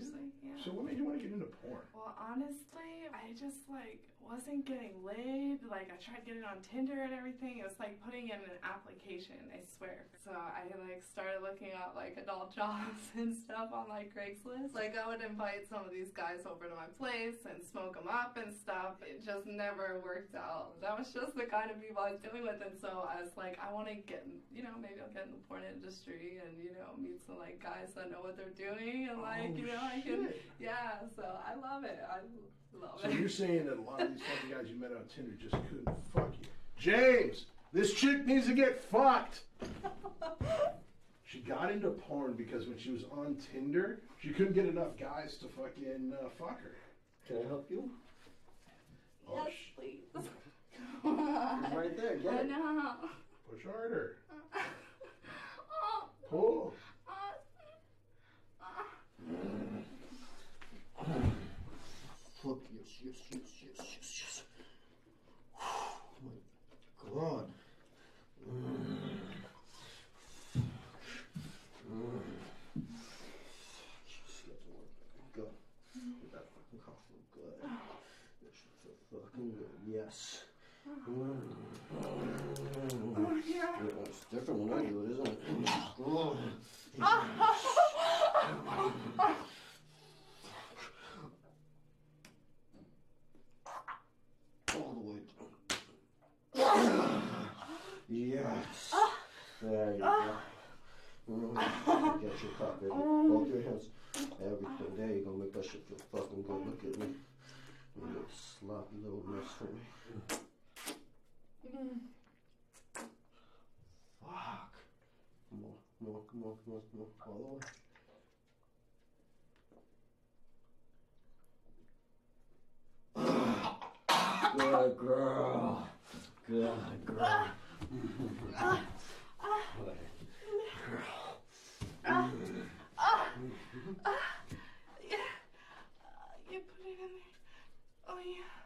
actually. Yeah. Mm-hmm. So what made you want to get into porn? Well, honestly, I just like wasn't getting laid. Like I tried getting on Tinder and everything. It was like putting in an application. I swear. So I like started looking at like adult jobs and stuff on like Craigslist. Like I would invite some of these guys over to my place and smoke them up and stuff. It just never worked out. That was just the kind of people I was dealing with. And so I was like, I want to get, in, you know, maybe I'll get in the porn industry and you know meet some like guys that know what they're doing and like Oh, you know I can, yeah. So I love it. I love So it. you're saying that a lot of these fucking guys you met on Tinder just couldn't fuck you? James, this chick needs to get fucked. She got into porn because when she was on Tinder, she couldn't get enough guys to fucking uh, fuck her. Can I help you? Oh, yes, sh- please. Right there. Get I it. know. Push harder. Oh, Pull. oh, Fuck yes, yes, yes, yes, yes, yes. Oh my god. Mm. Mm. Yes, get to work. Go. Get that fucking coffee good. That shit's so fucking good. Yes. Oh, yeah. Yeah, it's different when I do it, isn't it? Oh. All the way down. Yes. There you go. Get your cup, baby. Both your hands. Everything. There you go. Make that shit feel fucking good. Look at me. You little sloppy little mess for me. Fuck. On, come on, come on. All the way. Good girl. Good girl. Good girl. Yeah. Uh, you put it in there. Oh,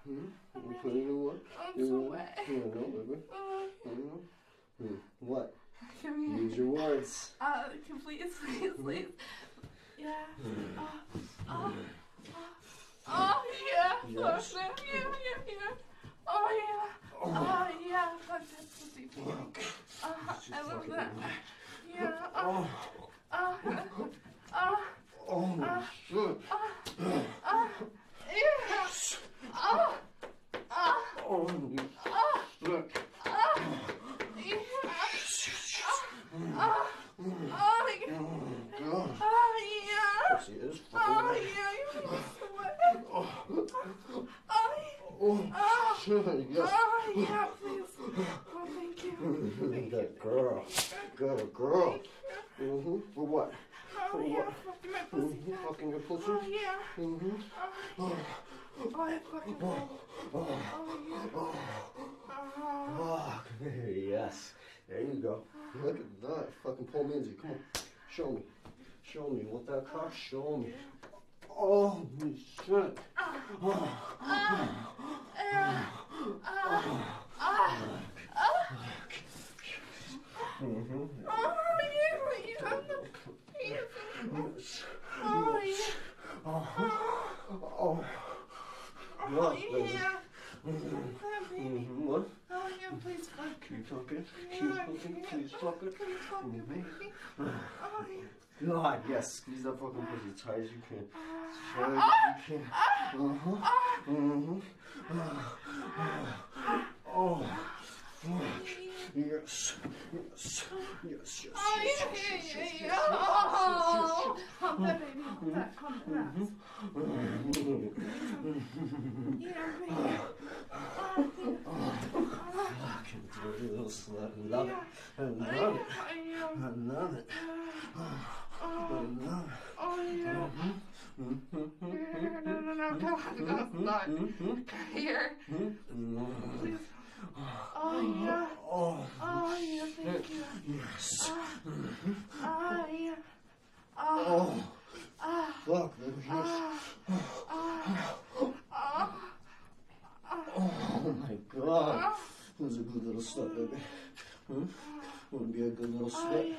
yeah. Hmm? You it in what? I'm You so want- wet. You want to know, baby? Oh, Hmm? Hmm. What? Use your words. Uh, please, please, please. Yeah. Oh, oh, oh, oh yeah. Yes. Oh, yeah, yeah, yeah. Oh, yeah. Oh, yeah. Fuck that pussy feeling. Uh, I love that. Yeah. Oh, Oh, oh, oh, oh, shit. oh, yeah. Oh, Oh, you shit. yeah. Oh, yeah. God. Oh, yeah. Pussy is Oh, fucking yeah. You make me sweat. Oh, yeah. Oh, shit. Yes. Oh, yeah, please. Oh, thank you. Good girl. Good girl. Mm-hmm. For what? Oh, yeah, fucking my pussy. Mm-hmm. Fucking your pussy? Oh, yeah. Mm-hmm. Oh, I fucking Oh, yeah. Oh, Fuck. Yes. There you go. Look at that. Fucking Paul Minzy. Come on. Show me. Show me. Want that cock? Show me. Oh, shit. oh, yeah. You have the penis. Oh, yeah. Oh. Oh, baby? yeah. Oh, baby. Mhm. What? Oh, yeah, please fuck. Keep fucking. Keep Yeah, fucking. yeah. Please fucking. Please fuck me, baby. Oh, yeah. God, yes. Squeeze that fucking pussy as tight as you can. As tight as you can. Uh-huh. Mm-hmm. Oh. Fuck. Yes. Yes. Yes. Yes. Oh, yes, yeah, yes, yes, yeah, yes, yeah. Oh, hump that, baby. Hump that, hump that. Yeah, baby. Fucking dirty little slut. Love it. I love it. Oh, yeah. I love it. I love it. Oh, yeah. No, no, no, come on, no, not. Come here. Please. Oh, yeah. Oh, Oh, yeah, yes. Oh, yeah. Oh. Fuck, baby. Yes. Oh my god. Who's a good little slut, baby? Hmm? Wanna be a good little slut?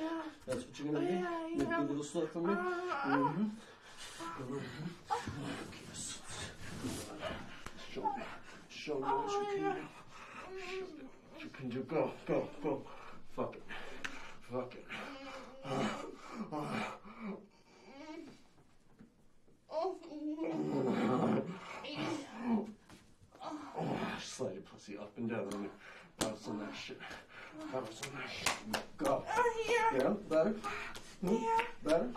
That's what you're gonna be? Yeah, Be a good little slut for me? Mm-hmm. Show me. Show me what you can do. Show me what you can do. Go, go, go. Fuck it. Fuck it. Slide your pussy up and down. Let me bounce on that shit. Bounce on that shit. Go. Yeah, better? Hmm? Better?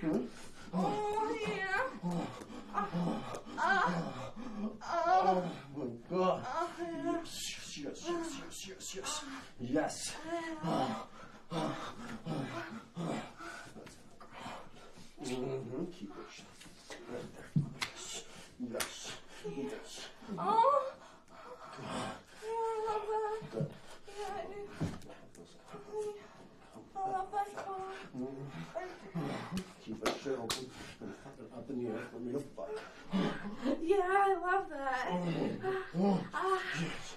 Hmm? Oh yeah. Uh, oh my god. Yes, yes, yes, yes, yes, yes. Yes. Mm-hmm. Keep it shut. Right there. Yes. Yes. Yes. Good. Keep it shut open and fuck it up in the air for me to fuck. Yeah, I love that. Oh, yes,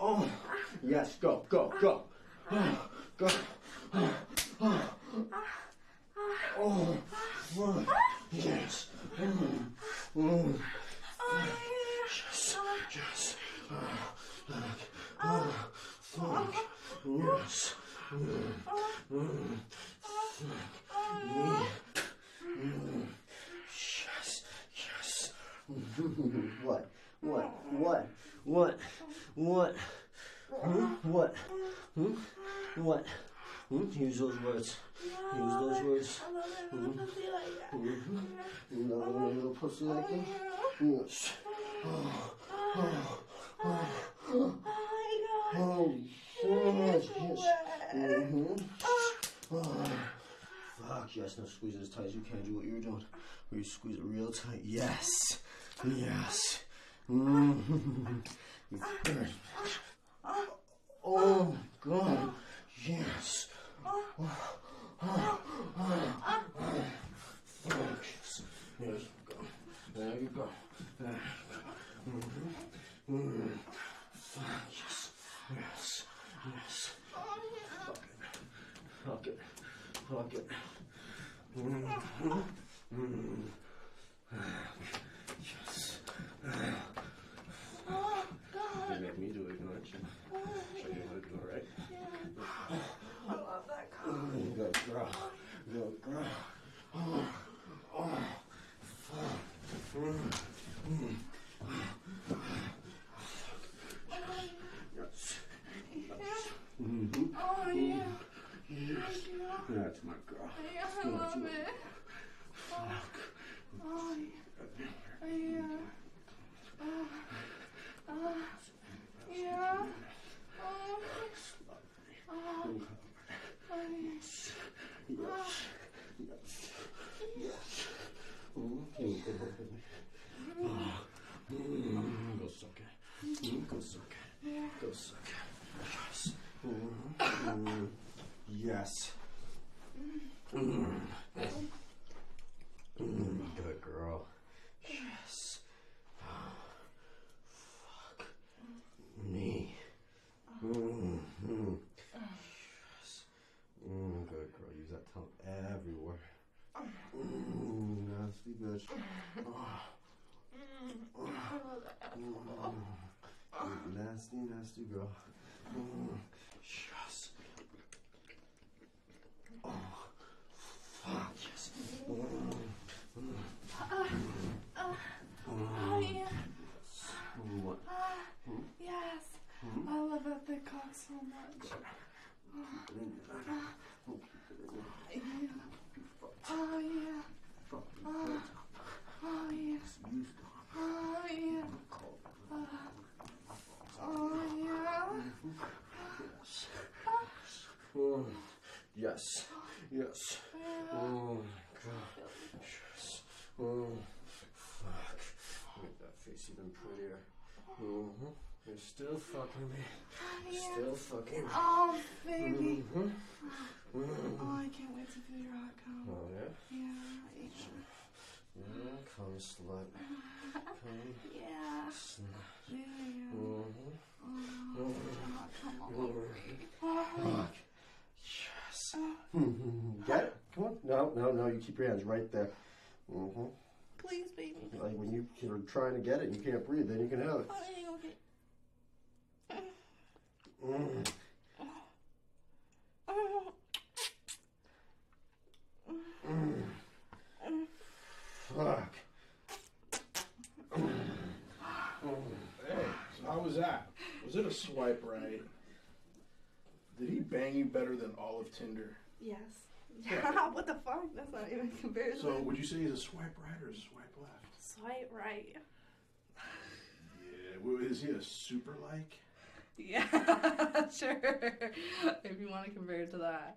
Oh, yes, go, go, go. Go. Oh. Yes. Mm. Yes. Yes. Oh, fuck. Yes. Mm. Mm. Fuck me. Mm. Yes. Yes. What? What? What? What? What? Hmm? What? Hmm? What? Hmm? Use those words. Use those words. You know a little pussy like me? Yes. Oh, oh, oh, oh, yes, yes. Mm-hmm. Oh, fuck, yes, now squeeze it as tight as you can. Do what you were doing. Where you squeeze it real tight. Yes. Yes. Mm-hmm. Oh, God. Yes. Fuck, yes. Yes, go. There you go. There you go. Mm-hmm. Mm. Fuck, yes. Yes. Yes. It. Fuck it. Mm-hmm. Mm. Yes. You make me do it, don't you? Show you how to do it, right? I love that color. Good girl. Good girl. Oh, oh, fuck. Mm, mm. Yes. Yes. Mhm. Oh, yeah. Yes. That's my girl. Yeah, I love it. Oh, yeah. Yeah. Oh, oh, yeah. Oh, oh, oh, yeah. Yes. Yes. Yes. Mm, can you go look at me? Oh, mm, go suck it. Mm, go suck Yes. Mm, mm, yes. Mm. Mm, good girl. Yes. Fuck me. Mm, mm. Yes. Mm, good girl. Use that tongue everywhere. Mm, nasty bitch. Oh. Mm, nasty, nasty girl. Mm, yes. Oh, fuck yes. Uh, uh, mm, mm, Oh, yeah. what? Yes. I love that thick cock so much. Oh, Yeah. Oh, yeah. Oh, oh, yeah. Oh, yeah. Oh, yeah. Mm, yes. Yes. Oh, my God. Yes. Oh, fuck. Make that face even prettier. Mm-hmm. You're still fucking me. Still fucking me. Oh, baby. Mm-hmm. Oh. I can't wait to feel your hot come. Oh, yeah? Yeah. Yeah, come slut. Come Yeah. slut. Yeah. yeah. Mm-hmm. Oh, hot come all over me. Oh, Fuck. Yes. Get it? Come on. No, No, no, no. You keep your hands right there. Mm-hmm. Please, baby. Like when you are trying to get it, and you can't breathe. Then you can have it. Okay, okay. Mm. Mm. Fuck. Hey, so how was that? Was it a swipe right? Did he bang you better than all of Tinder? Yes. Yeah, what the fuck? That's not even comparison. So would you say he's a swipe right or a swipe left? Swipe right. Yeah. well, Is he a super like? Yeah, sure. if you want to compare it to that.